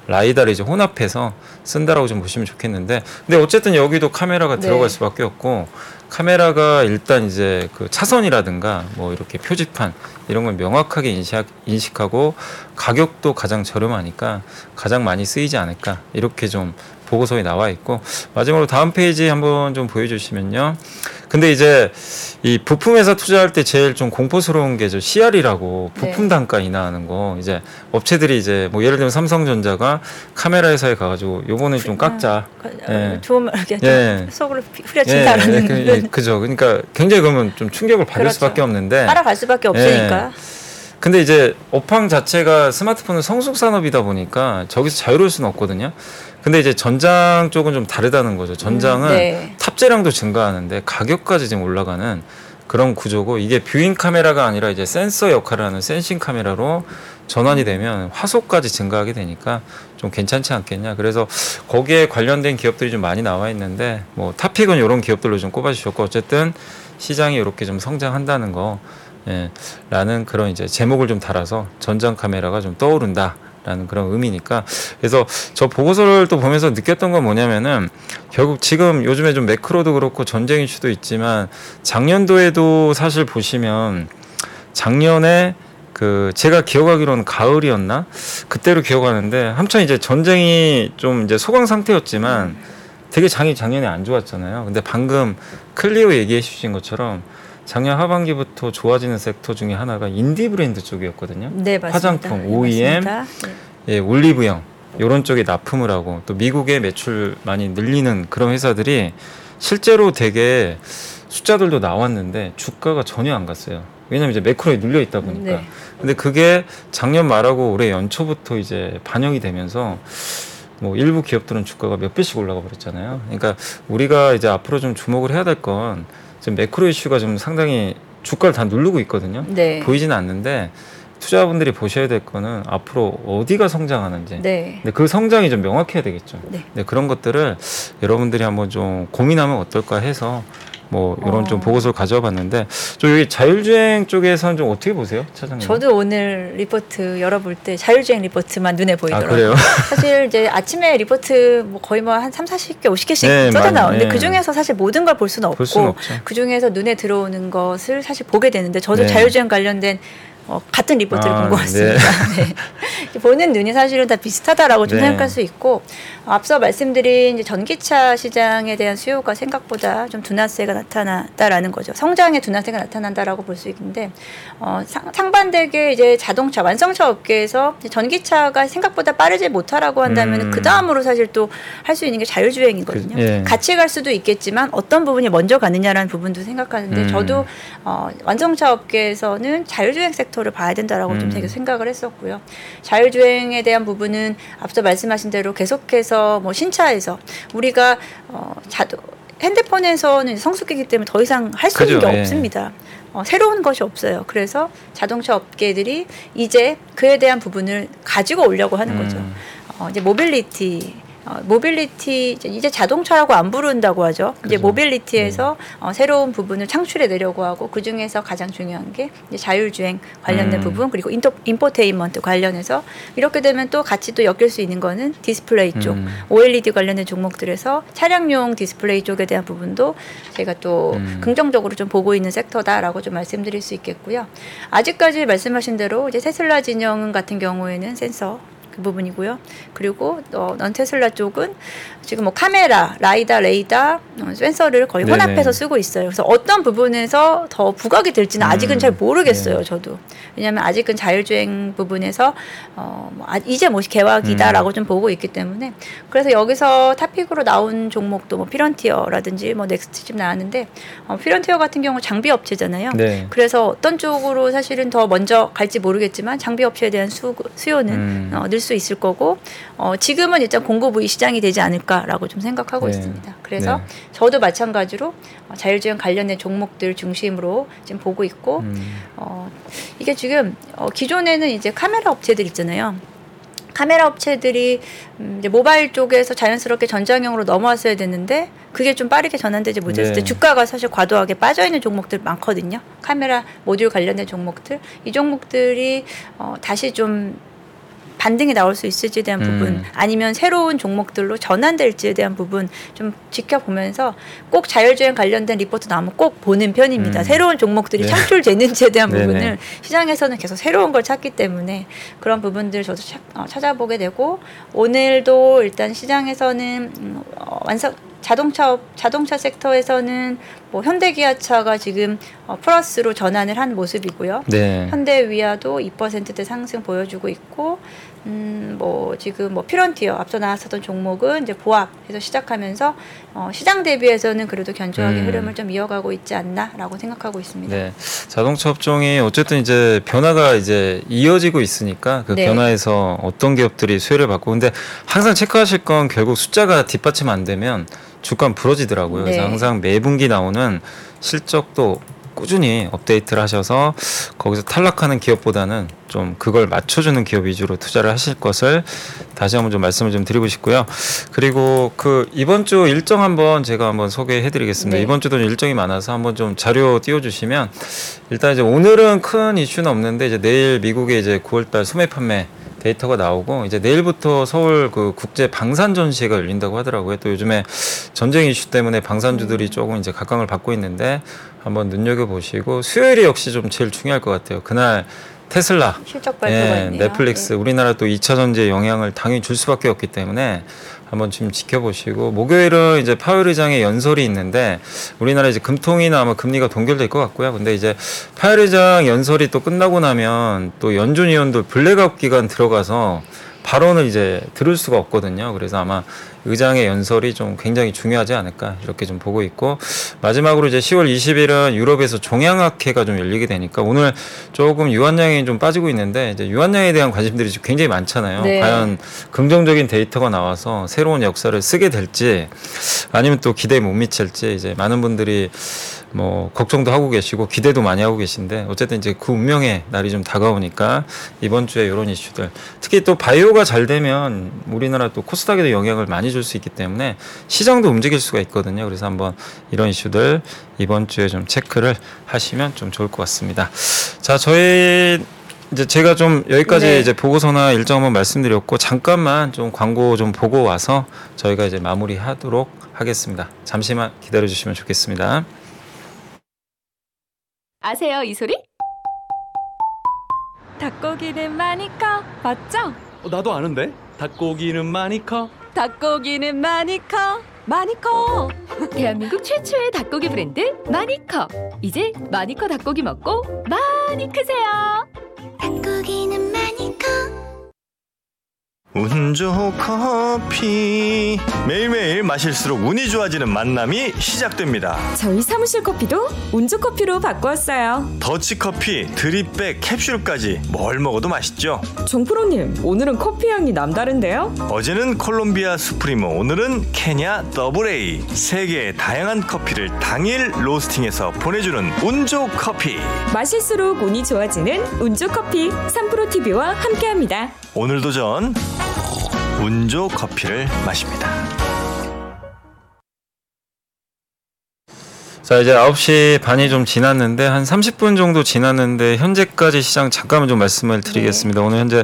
Speaker 1: 라이다를 이제 혼합해서 쓴다라고 좀 보시면 좋겠는데 근데 어쨌든 여기도 카메라가
Speaker 2: 네.
Speaker 1: 들어갈 수밖에 없고 카메라가 일단 이제 그 차선이라든가 뭐 이렇게 표지판 이런 걸 명확하게 인식, 인식하고 가격도 가장 저렴하니까 가장 많이 쓰이지 않을까 이렇게 좀 보고서에 나와 있고 마지막으로 다음 페이지 한번 좀 보여주시면요. 근데 이제 이 부품 회사 투자할 때 제일 좀 공포스러운 게 저 CR이라고 부품
Speaker 2: 네.
Speaker 1: 단가 인하하는 거 이제 업체들이 이제 뭐 예를 들면 삼성전자가 카메라 회사에 가가지고 요거는 좀 깎자. 예.
Speaker 2: 좋은 말 이렇게
Speaker 1: 예.
Speaker 2: 속으로 후려친다라는
Speaker 1: 예, 그, 예, 그죠. 그러니까 굉장히 그러면 좀 충격을 받을
Speaker 2: 그렇죠.
Speaker 1: 수밖에 없는데.
Speaker 2: 따라갈 수밖에 없으니까.
Speaker 1: 근데 이제 업황 자체가 스마트폰은 성숙 산업이다 보니까 저기서 자유로울 수는 없거든요. 근데 이제 전장 쪽은 좀 다르다는 거죠. 전장은
Speaker 2: 음, 네.
Speaker 1: 탑재량도 증가하는데 가격까지 지금 올라가는 그런 구조고 이게 viewing 카메라가 아니라 이제 센서 역할을 하는 sensing 카메라로 전환이 되면 화소까지 증가하게 되니까 좀 괜찮지 않겠냐. 그래서 거기에 관련된 기업들이 좀 많이 나와 있는데 뭐 top pick은 이런 기업들로 좀 꼽아 주셨고 어쨌든 시장이 이렇게 좀 성장한다는 거. 예, 라는 그런 이제 제목을 좀 달아서 전장 카메라가 좀 떠오른다. 라는 그런 의미니까 그래서 저 보고서를 또 보면서 느꼈던 건 뭐냐면은 결국 지금 요즘에 좀 매크로도 그렇고 전쟁 이슈도 있지만 작년도에도 사실 보시면 작년에 그 제가 기억하기로는 가을이었나 그때로 기억하는데 한참 이제 전쟁이 좀 이제 소강 상태였지만 되게 장이 작년에 안 좋았잖아요. 근데 방금 클리오 얘기해 주신 것처럼 작년 하반기부터 좋아지는 섹터 중에 하나가 인디 브랜드 쪽이었거든요.
Speaker 2: 네, 맞습니다.
Speaker 1: 화장품,
Speaker 2: 네,
Speaker 1: OEM,
Speaker 2: 맞습니다. 네.
Speaker 1: 예, 올리브영 이런 쪽에 납품을 하고 또 미국의 매출 많이 늘리는 그런 회사들이 실제로 되게 숫자들도 나왔는데 주가가 전혀 안 갔어요. 왜냐면 이제 매크로에 눌려 있다 보니까.
Speaker 2: 네.
Speaker 1: 근데 그게 작년 말하고 올해 연초부터 이제 반영이 되면서 뭐 일부 기업들은 주가가 몇 배씩 올라가 버렸잖아요. 그러니까 우리가 이제 앞으로 좀 주목을 해야 될 건 지금 매크로 이슈가 좀 상당히 주가를 다 누르고 있거든요.
Speaker 2: 네.
Speaker 1: 보이지는 않는데 투자분들이 보셔야 될 거는 앞으로 어디가 성장하는지.
Speaker 2: 네.
Speaker 1: 근데 그 성장이 좀 명확해야 되겠죠.
Speaker 2: 네.
Speaker 1: 네, 그런 것들을 여러분들이 한번 좀 고민하면 어떨까 해서 뭐 이런
Speaker 2: 어.
Speaker 1: 좀 보고서를 가져와 봤는데 저 여기 자율주행 쪽에서는 좀 어떻게 보세요, 차장님?
Speaker 2: 저도 오늘 리포트 열어볼 때 자율주행 리포트만 눈에
Speaker 1: 아
Speaker 2: 보이더라고요.
Speaker 1: 그래요?
Speaker 2: 사실 이제 아침에 리포트 뭐 거의 뭐 한 3, 40개, 50개씩
Speaker 1: 네,
Speaker 2: 쏟아 나오는데
Speaker 1: 네.
Speaker 2: 그 중에서 사실 모든 걸 볼 수는 없고
Speaker 1: 볼 수는 없죠.
Speaker 2: 그 중에서 눈에 들어오는 것을 사실 보게 되는데 저도
Speaker 1: 네.
Speaker 2: 자율주행 관련된 어, 같은 리포트를
Speaker 1: 아,
Speaker 2: 본것 같습니다. 네. 보는 눈이 사실은 다 비슷하다라고 좀
Speaker 1: 네.
Speaker 2: 생각할 수 있고 어, 앞서 말씀드린 전기차 시장에 대한 수요가 생각보다 좀 둔화세가 나타났다라는 거죠. 성장의 둔화세가 나타난다라고 볼 수 있는데 어, 상, 상반되게 이제 자동차 완성차 업계에서 전기차가 생각보다 빠르지 못하라고 한다면
Speaker 1: 음.
Speaker 2: 그 다음으로 사실 또 할 수 있는 게 자율주행이거든요.
Speaker 1: 그, 예.
Speaker 2: 같이 갈 수도 있겠지만 어떤 부분이 먼저 가느냐라는 부분도 생각하는데
Speaker 1: 음.
Speaker 2: 저도 어, 완성차 업계에서는 자율주행 섹터 를 봐야 된다라고 좀
Speaker 1: 음.
Speaker 2: 되게 생각을 했었고요. 자율주행에 대한 부분은 앞서 말씀하신 대로 계속해서 뭐 신차에서 우리가 어, 자도 핸드폰에서는 성숙기기 때문에 더 이상 할 수 있는
Speaker 1: 그죠,
Speaker 2: 게
Speaker 1: 예.
Speaker 2: 없습니다. 어, 새로운 것이 없어요. 그래서 자동차 업계들이 이제 그에 대한 부분을 가지고 오려고 하는 거죠.
Speaker 1: 음.
Speaker 2: 어, 이제 모빌리티 어, 모빌리티 이제- 자동차라고 안 부른다고 하죠. 이제
Speaker 1: 그죠. 네.
Speaker 2: 모빌리티에서 어, 새로운 부분을 창출해 내려고 하고 그 중에서 가장 중요한 게 이제 자율주행 관련된
Speaker 1: 음.
Speaker 2: 부분 그리고 인터, 인포테인먼트 관련해서 이렇게 되면 또 같이 또 엮일 수 있는 거는 디스플레이 쪽
Speaker 1: 음.
Speaker 2: OLED 관련된 종목들에서 차량용 디스플레이 쪽에 대한 부분도 제가 또
Speaker 1: 음.
Speaker 2: 긍정적으로 좀 보고 있는 섹터다라고 좀 말씀드릴 수 있겠고요. 아직까지 말씀하신 대로 이제 테슬라 진영 같은 경우에는 센서 그 부분이고요. 그리고 어, non 테슬라 쪽은 지금 뭐 카메라, 라이다, 레이다, 어, 센서를 거의
Speaker 1: 네네.
Speaker 2: 혼합해서 쓰고 있어요. 그래서 어떤 부분에서 더 부각이 될지는
Speaker 1: 음.
Speaker 2: 아직은 잘 모르겠어요.
Speaker 1: 네.
Speaker 2: 저도 왜냐하면 아직은 자율주행 부분에서 어, 뭐 아, 이제 뭐 개화기다라고
Speaker 1: 음.
Speaker 2: 좀 보고 있기 때문에 그래서 여기서 top pick으로 나온 종목도 뭐 피런티어라든지 뭐 넥스트칩 나왔는데 어, 피런티어 같은 경우 장비 업체잖아요.
Speaker 1: 네.
Speaker 2: 그래서 어떤 쪽으로 사실은 더 먼저 갈지 모르겠지만 장비 업체에 대한 수, 수요는
Speaker 1: 음.
Speaker 2: 어, 늘 수 있을 거고 어, 지금은 일단 공급 의 시장이 되지 않을까 라고 좀 생각하고
Speaker 1: 네.
Speaker 2: 있습니다. 그래서
Speaker 1: 네.
Speaker 2: 저도 마찬가지로 어, 자율주행 관련된 종목들 중심으로 지금 보고 있고
Speaker 1: 음.
Speaker 2: 어, 이게 지금 어, 기존에는 이제 카메라 업체들 있잖아요. 카메라 업체들이 음, 이제 모바일 쪽에서 자연스럽게 전장형으로 넘어왔어야 됐는데 그게 좀 빠르게 전환되지 못했을
Speaker 1: 네.
Speaker 2: 때 주가가 사실 과도하게 빠져 있는 종목들 많거든요. 카메라 모듈 관련된 종목들 이 종목들이 어, 다시 좀 반등이 나올 수 있을지에 대한
Speaker 1: 음.
Speaker 2: 부분 아니면 새로운 종목들로 전환될지에 대한 부분 좀 지켜보면서 꼭 자율주행 관련된 리포트 나오면 꼭 보는 편입니다.
Speaker 1: 음.
Speaker 2: 새로운 종목들이
Speaker 1: 네.
Speaker 2: 창출되는지에 대한
Speaker 1: 네네.
Speaker 2: 부분을 시장에서는 계속 새로운 걸 찾기 때문에 그런 부분들 저도 찾- 어, 찾아보게 되고 오늘도 일단 시장에서는 음, 어, 완성 자동차 업- 자동차 섹터에서는 뭐 현대기아차가 지금 어, 플러스로 전환을 한 모습이고요.
Speaker 1: 네.
Speaker 2: 현대위아도 2%대 상승 보여주고 있고 음, 뭐 지금 뭐 퓨런티어 앞서 나왔었던 종목은 이제 보합에서 시작하면서 어, 시장 대비해서는 그래도 견조하게
Speaker 1: 음.
Speaker 2: 흐름을 좀 이어가고 있지 않나라고 생각하고 있습니다.
Speaker 1: 네. 자동차 업종이 어쨌든 이제 변화가 이제 이어지고 있으니까 그
Speaker 2: 네.
Speaker 1: 변화에서 어떤 기업들이 수혜를 받고 근데 항상 체크하실 건 결국 숫자가 뒷받침 안 되면 주가는 부러지더라고요. 그래서
Speaker 2: 네.
Speaker 1: 항상 매 분기 나오는 실적도 꾸준히 업데이트를 하셔서 거기서 탈락하는 기업보다는 좀 그걸 맞춰주는 기업 위주로 투자를 하실 것을 다시 한번 좀 말씀을 좀 드리고 싶고요. 그리고 그 이번 주 일정 한번 제가 한번 소개해드리겠습니다.
Speaker 2: 네.
Speaker 1: 이번 주도 일정이 많아서 한번 좀 자료 띄워주시면 일단 이제 오늘은 큰 이슈는 없는데 이제 내일 미국에 이제 9월달 소매 판매 데이터가 나오고 이제 내일부터 서울 그 국제 방산 전시회가 열린다고 하더라고요. 또 요즘에 전쟁 이슈 때문에 방산주들이 조금 이제 각광을 받고 있는데 한번 눈여겨 보시고 수요일이 역시 좀 제일 중요할 것 같아요. 그날 테슬라 예. 넷플릭스 우리나라 또 2차 전지에 영향을 당연히 줄 수밖에 없기 때문에 한번 좀 지켜보시고 목요일은 이제 파월 의장의 연설이 있는데 우리나라 이제 금통위나 아마 금리가 동결될 것 같고요. 근데 이제 파월 의장 연설이 또 끝나고 나면 또 연준 위원들 블랙아웃 기간 들어가서 발언을 이제 들을 수가 없거든요. 그래서 아마 의장의 연설이 좀 굉장히 중요하지 않을까 이렇게 좀 보고 있고 마지막으로 이제 10월 20일은 유럽에서 종양학회가 좀 열리게 되니까 오늘 조금 유한량이 좀 빠지고 있는데 이제 유한량에 대한 관심들이 지금 굉장히 많잖아요.
Speaker 2: 네.
Speaker 1: 과연 긍정적인 데이터가 나와서 새로운 역사를 쓰게 될지 아니면 또 기대에 못 미칠지 이제 많은 분들이 뭐 걱정도 하고 계시고 기대도 많이 하고 계신데 어쨌든 이제 그 운명의 날이 좀 다가오니까 이번 주에 이런 이슈들 특히 또 바이오가 잘 되면 우리나라 또 코스닥에도 영향을 많이 줄 수 있기 때문에 시장도 움직일 수가 있거든요. 그래서 한번 이런 이슈들 이번 주에 좀 체크를 하시면 좀 좋을 것 같습니다. 자, 저희 이제 제가 좀 여기까지
Speaker 2: 네.
Speaker 1: 이제 보고서나 일정 한번 말씀드렸고 잠깐만 좀 광고 좀 보고 와서 저희가 이제 마무리하도록 하겠습니다. 잠시만 기다려 주시면 좋겠습니다.
Speaker 3: 아세요 이 소리? 닭고기는 많이 커 맞죠?
Speaker 4: 어, 나도 아는데 닭고기는 많이 커
Speaker 3: 닭고기는 많이 커 많이 커. 대한민국 최초의 닭고기 브랜드 마니커. 이제 마니커 닭고기 먹고 많이 크세요.
Speaker 5: 커
Speaker 6: 운 좋은 커피 매일매일 마실수록 운이 좋아지는 만남이 시작됩니다
Speaker 7: 저희 사무실 커피도 운주 커피로 바꾸었어요.
Speaker 6: 더치커피 드립백 캡슐까지 뭘 먹어도 맛있죠
Speaker 7: 종프로님, 오늘은 커피 향이 남다른데요?
Speaker 6: 어제는 콜롬비아 수프리모 오늘은 케냐 더블A 세계의 다양한 커피를 당일 로스팅해서 보내주는 운조 커피
Speaker 7: 마실수록 운이 좋아지는 운주 커피 3프로 TV와 함께합니다.
Speaker 6: 오늘도 전 운조 커피를 마십니다
Speaker 1: 자 이제 9시 반이 좀 지났는데 한 30분 정도 지났는데 현재까지 시장 잠깐만 좀 말씀을 드리겠습니다. 오늘 현재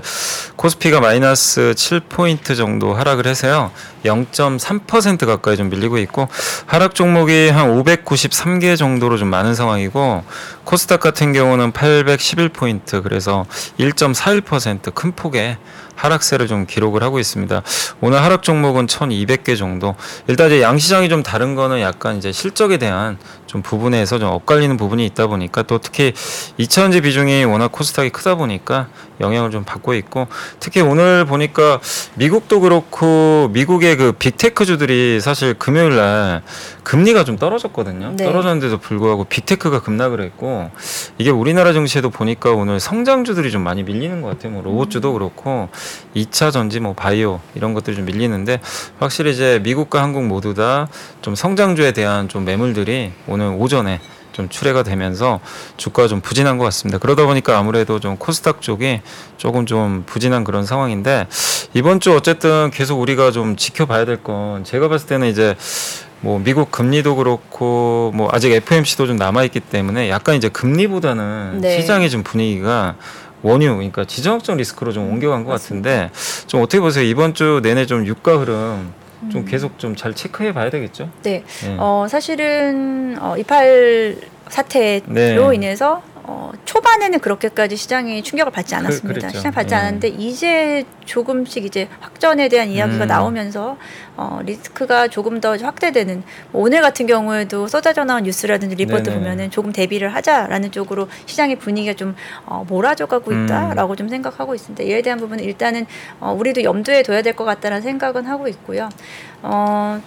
Speaker 1: 코스피가 마이너스 7포인트 정도 하락을 해서요. 0.3% 가까이 좀 밀리고 있고 하락 종목이 한 593개 정도로 좀 많은 상황이고 코스닥 같은 경우는 811포인트 그래서 1.41%큰 폭의 하락세를 좀 기록을 하고 있습니다. 오늘 하락 종목은 1,200개 정도. 일단 이제 양시장이 좀 다른 거는 약간 이제 실적에 대한 좀 부분에서 좀 엇갈리는 부분이 있다 보니까 또 특히 2차전지 비중이 워낙 코스닥이 크다 보니까 영향을 좀 받고 있고 특히 오늘 보니까 미국도 그렇고 미국의 그 빅테크주들이 사실 금요일 날 금리가 좀 떨어졌거든요.
Speaker 2: 네.
Speaker 1: 떨어졌는데도 불구하고 빅테크가 급락을 했고 이게 우리나라 증시에도 보니까 오늘 성장주들이 좀 많이 밀리는 것 같아요. 뭐 로봇주도 그렇고 2차 전지 뭐 바이오 이런 것들이 좀 밀리는데 확실히 이제 미국과 한국 모두 다 좀 성장주에 대한 좀 매물들이 오늘 오전에 좀 출회가 되면서 주가가 좀 부진한 것 같습니다. 그러다 보니까 아무래도 좀 코스닥 쪽이 조금 좀 부진한 그런 상황인데 이번 주 어쨌든 계속 우리가 좀 지켜봐야 될 건 제가 봤을 때는 이제 뭐 미국 금리도 그렇고 뭐 아직 FMC도 좀 남아 있기 때문에 약간 이제 금리보다는
Speaker 2: 네.
Speaker 1: 시장의 좀 분위기가 원유, 그러니까 지정학적 리스크로 좀 옮겨간 것 같은데 좀 어떻게 보세요? 이번 주 내내 좀 유가 흐름 좀 계속 좀 잘 체크해 봐야 되겠죠?
Speaker 2: 네.
Speaker 1: 예.
Speaker 2: 어, 사실은 어, 이팔 사태로
Speaker 1: 네.
Speaker 2: 인해서 어, 초반에는 그렇게까지 시장이 충격을 받지 않았습니다.
Speaker 1: 그랬죠.
Speaker 2: 시장 받지
Speaker 1: 예.
Speaker 2: 않았는데 이제 조금씩 이제 확전에 대한 이야기가
Speaker 1: 음.
Speaker 2: 나오면서 어, 리스크가 조금 더 확대되는 뭐 오늘 같은 경우에도 쏟아져 나온 뉴스라든지 리포트
Speaker 1: 네네.
Speaker 2: 보면은 조금 대비를 하자라는 쪽으로 시장의 분위기가 좀 어, 몰아져 가고
Speaker 1: 음.
Speaker 2: 있다라고 좀 생각하고 있습니다. 이에 대한 부분은 일단은 어, 우리도 염두에 둬야 될 것 같다는 생각은 하고 있고요. 어,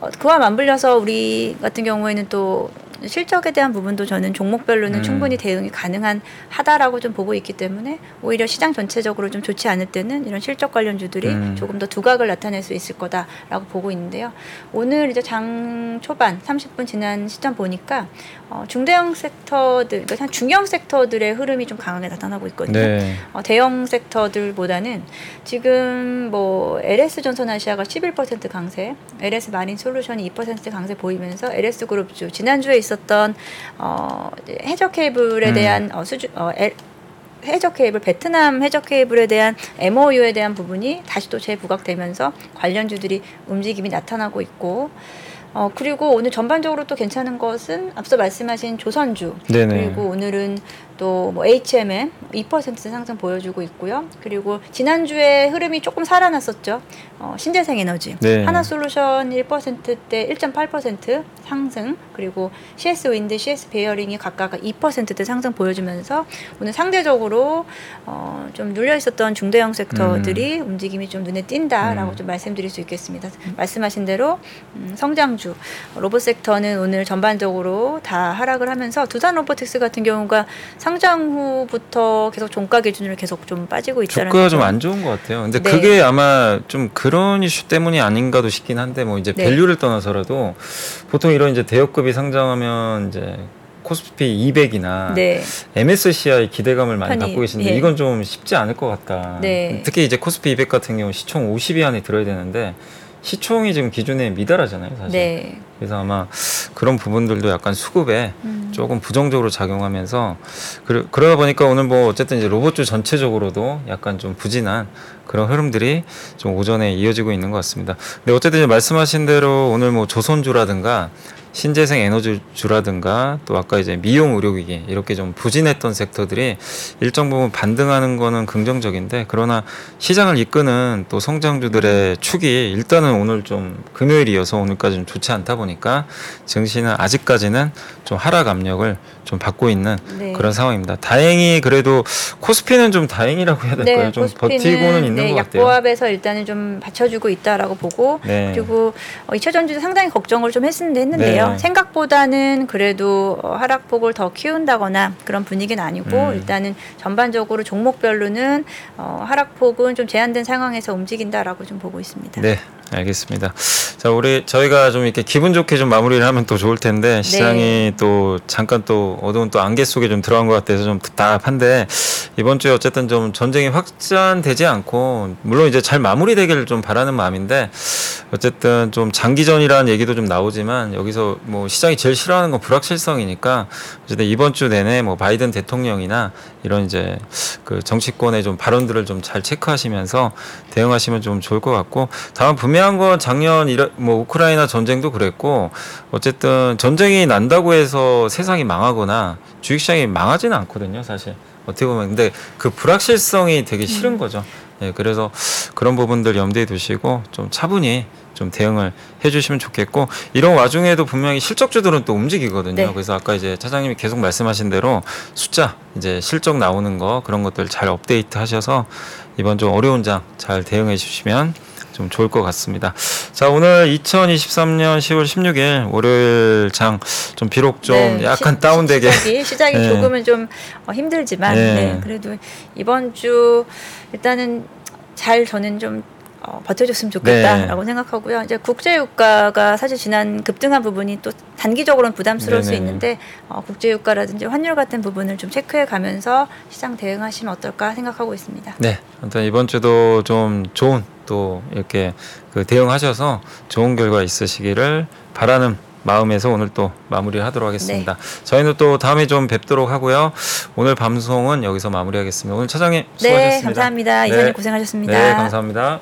Speaker 2: 어, 그와 맞물려서 우리 같은 경우에는 또 실적에 대한 부분도 저는 종목별로는
Speaker 1: 음.
Speaker 2: 충분히 대응이 가능한 하다라고 좀 보고 있기 때문에 오히려 시장 전체적으로 좀 좋지 않을 때는 이런 실적 관련주들이
Speaker 1: 음.
Speaker 2: 조금 더 두각을 나타낼 수 있을 거다라고 보고 있는데요. 오늘 이제 장 초반 30분 지난 시점 보니까 어, 중대형 섹터들, 그러니까 중형 섹터들의 흐름이 좀 강하게 나타나고 있거든요.
Speaker 1: 네.
Speaker 2: 어, 대형 섹터들보다는 지금 뭐 LS 전선아시아가 11% 강세, LS 마린 솔루션이 2% 강세 보이면서 LS 그룹주 지난주에 있었 던 어, 해저 케이블에
Speaker 1: 음.
Speaker 2: 대한 어, 수주 어, L, 해저 케이블 베트남 해저 케이블에 대한 MOU에 대한 부분이 다시 또 재부각되면서 관련주들이 움직임이 나타나고 있고 어 그리고 오늘 전반적으로 또 괜찮은 것은 앞서 말씀하신 조선주
Speaker 1: 네네.
Speaker 2: 그리고 오늘은 또 뭐 HMM 2% 상승 보여주고 있고요. 그리고 지난주에 흐름이 조금 살아났었죠. 어, 신재생 에너지
Speaker 1: 네.
Speaker 2: 한화솔루션 1%대 1.8% 상승 그리고 CS 윈드, CS 베어링이 각각 2%대 상승 보여주면서 오늘 상대적으로 어, 좀 눌려 있었던 중대형 섹터들이 움직임이 좀 눈에 띈다라고
Speaker 1: 음.
Speaker 2: 좀 말씀드릴 수 있겠습니다. 말씀하신 대로 음, 성장주 로봇 섹터는 오늘 전반적으로 다 하락을 하면서 두산 로보틱스 같은 경우가 상장 후부터 계속 종가 기준으로 계속 좀 빠지고 있다는
Speaker 1: 주가가 좀
Speaker 2: 점.
Speaker 1: 안 좋은 것 같아요. 근데
Speaker 2: 네.
Speaker 1: 그게 아마 좀 그런 이슈 때문이 아닌가도 싶긴 한데 뭐 이제
Speaker 2: 네.
Speaker 1: 밸류를 떠나서라도 보통 이런 이제 대역급이 상장하면 이제 코스피 200이나
Speaker 2: 네.
Speaker 1: MSCI 기대감을 많이
Speaker 2: 편이,
Speaker 1: 갖고 계신데
Speaker 2: 예.
Speaker 1: 이건 좀 쉽지 않을 것 같다.
Speaker 2: 네.
Speaker 1: 특히 이제 코스피 200 같은 경우 시총 50위 안에 들어야 되는데 시총이 지금 기준에 미달하잖아요, 사실.
Speaker 2: 네.
Speaker 1: 그래서 아마 그런 부분들도 약간 수급에
Speaker 2: 음.
Speaker 1: 조금 부정적으로 작용하면서 그러, 그러다 보니까 오늘 뭐 어쨌든 이제 로봇주 전체적으로도 약간 좀 부진한 그런 흐름들이 좀 오전에 이어지고 있는 것 같습니다. 근데 어쨌든 이제 말씀하신 대로 오늘 뭐 조선주라든가 신재생 에너지주라든가 또 아까 이제 미용 의료기기 이렇게 좀 부진했던 섹터들이 일정 부분 반등하는 거는 긍정적인데 그러나 시장을 이끄는 또 성장주들의 축이 일단은 오늘 좀 금요일이어서 오늘까지 좀 좋지 않다 보니까 증시는 아직까지는 좀 하락 압력을 좀 받고 있는
Speaker 2: 네.
Speaker 1: 그런 상황입니다. 다행히 그래도 코스피는 좀 다행이라고 해야 될까요? 좀
Speaker 2: 코스피는,
Speaker 1: 버티고는 있는
Speaker 2: 네,
Speaker 1: 것 같아요.
Speaker 2: 약보합에서 일단은 좀 받쳐주고 있다라고 보고
Speaker 1: 네.
Speaker 2: 그리고 어, 2차 전지도 상당히 걱정을 좀 했는데 했는데요.
Speaker 1: 네.
Speaker 2: 생각보다는 그래도 어, 하락폭을 더 키운다거나 그런 분위기는 아니고
Speaker 1: 음.
Speaker 2: 일단은 전반적으로 종목별로는 어, 하락폭은 좀 제한된 상황에서 움직인다라고 좀 보고 있습니다.
Speaker 1: 네, 알겠습니다. 자, 우리 저희가 좀 이렇게 기분 좋게 좀 마무리를 하면 또 좋을 텐데 시장이
Speaker 2: 네.
Speaker 1: 또 잠깐 또 어두운 또 안개 속에 좀 들어간 것 같아서 좀 답답한데 이번 주에 어쨌든 좀 전쟁이 확산되지 않고 물론 이제 잘 마무리되기를 좀 바라는 마음인데 어쨌든 좀 장기전이라는 얘기도 좀 나오지만 여기서 뭐 시장이 제일 싫어하는 건 불확실성이니까 어쨌든 이번 주 내내 뭐 바이든 대통령이나 이런 이제 그 정치권의 좀 발언들을 좀 잘 체크하시면서 대응하시면 좀 좋을 것 같고 다만 분명한 건 작년 이러, 뭐 우크라이나 전쟁도 그랬고 어쨌든 전쟁이 난다고 해서 세상이 망하거나 주식시장이 망하지는 않거든요 사실. 어떻게 보면. 근데 그 불확실성이 되게 싫은 거죠 예, 그래서 그런 부분들 염두에 두시고 좀 차분히 좀 대응을 해주시면 좋겠고 이런 와중에도 분명히 실적주들은 또 움직이거든요.
Speaker 2: 네.
Speaker 1: 그래서 아까 이제 차장님이 계속 말씀하신 대로 숫자 이제 실적 나오는 거 그런 것들 잘 업데이트 하셔서 이번 좀 어려운 장 잘 대응해 주시면 좀 좋을 것 같습니다. 자 오늘 2023년 10월 16일 월요일 장 좀 비록 좀
Speaker 2: 네,
Speaker 1: 약간
Speaker 2: 시-
Speaker 1: 다운되게
Speaker 2: 시작이, 시작이
Speaker 1: 네.
Speaker 2: 조금은 좀 어, 힘들지만
Speaker 1: 네.
Speaker 2: 네, 그래도 이번 주 일단은 잘 저는 좀 어, 버텨줬으면 좋겠다라고 생각하고요. 이제 국제 유가가 사실 지난 급등한 부분이 또 단기적으로는 부담스러울 수
Speaker 1: 네네.
Speaker 2: 있는데 어, 국제 유가라든지 환율 같은 부분을 좀 체크해 가면서 시장 대응하시면 어떨까 생각하고 있습니다.
Speaker 1: 네, 아무튼 이번 주도 좀 좋은 또 이렇게 그 대응하셔서 좋은 결과 있으시기를 바라는 마음에서 오늘 또 마무리하도록 하겠습니다. 네. 저희는 또 다음에 좀 뵙도록 하고요. 오늘 방송은 여기서 마무리하겠습니다. 오늘 차장님 네, 수고하셨습니다.
Speaker 2: 네, 감사합니다.
Speaker 1: 네.
Speaker 2: 이사님 고생하셨습니다.
Speaker 1: 네, 감사합니다.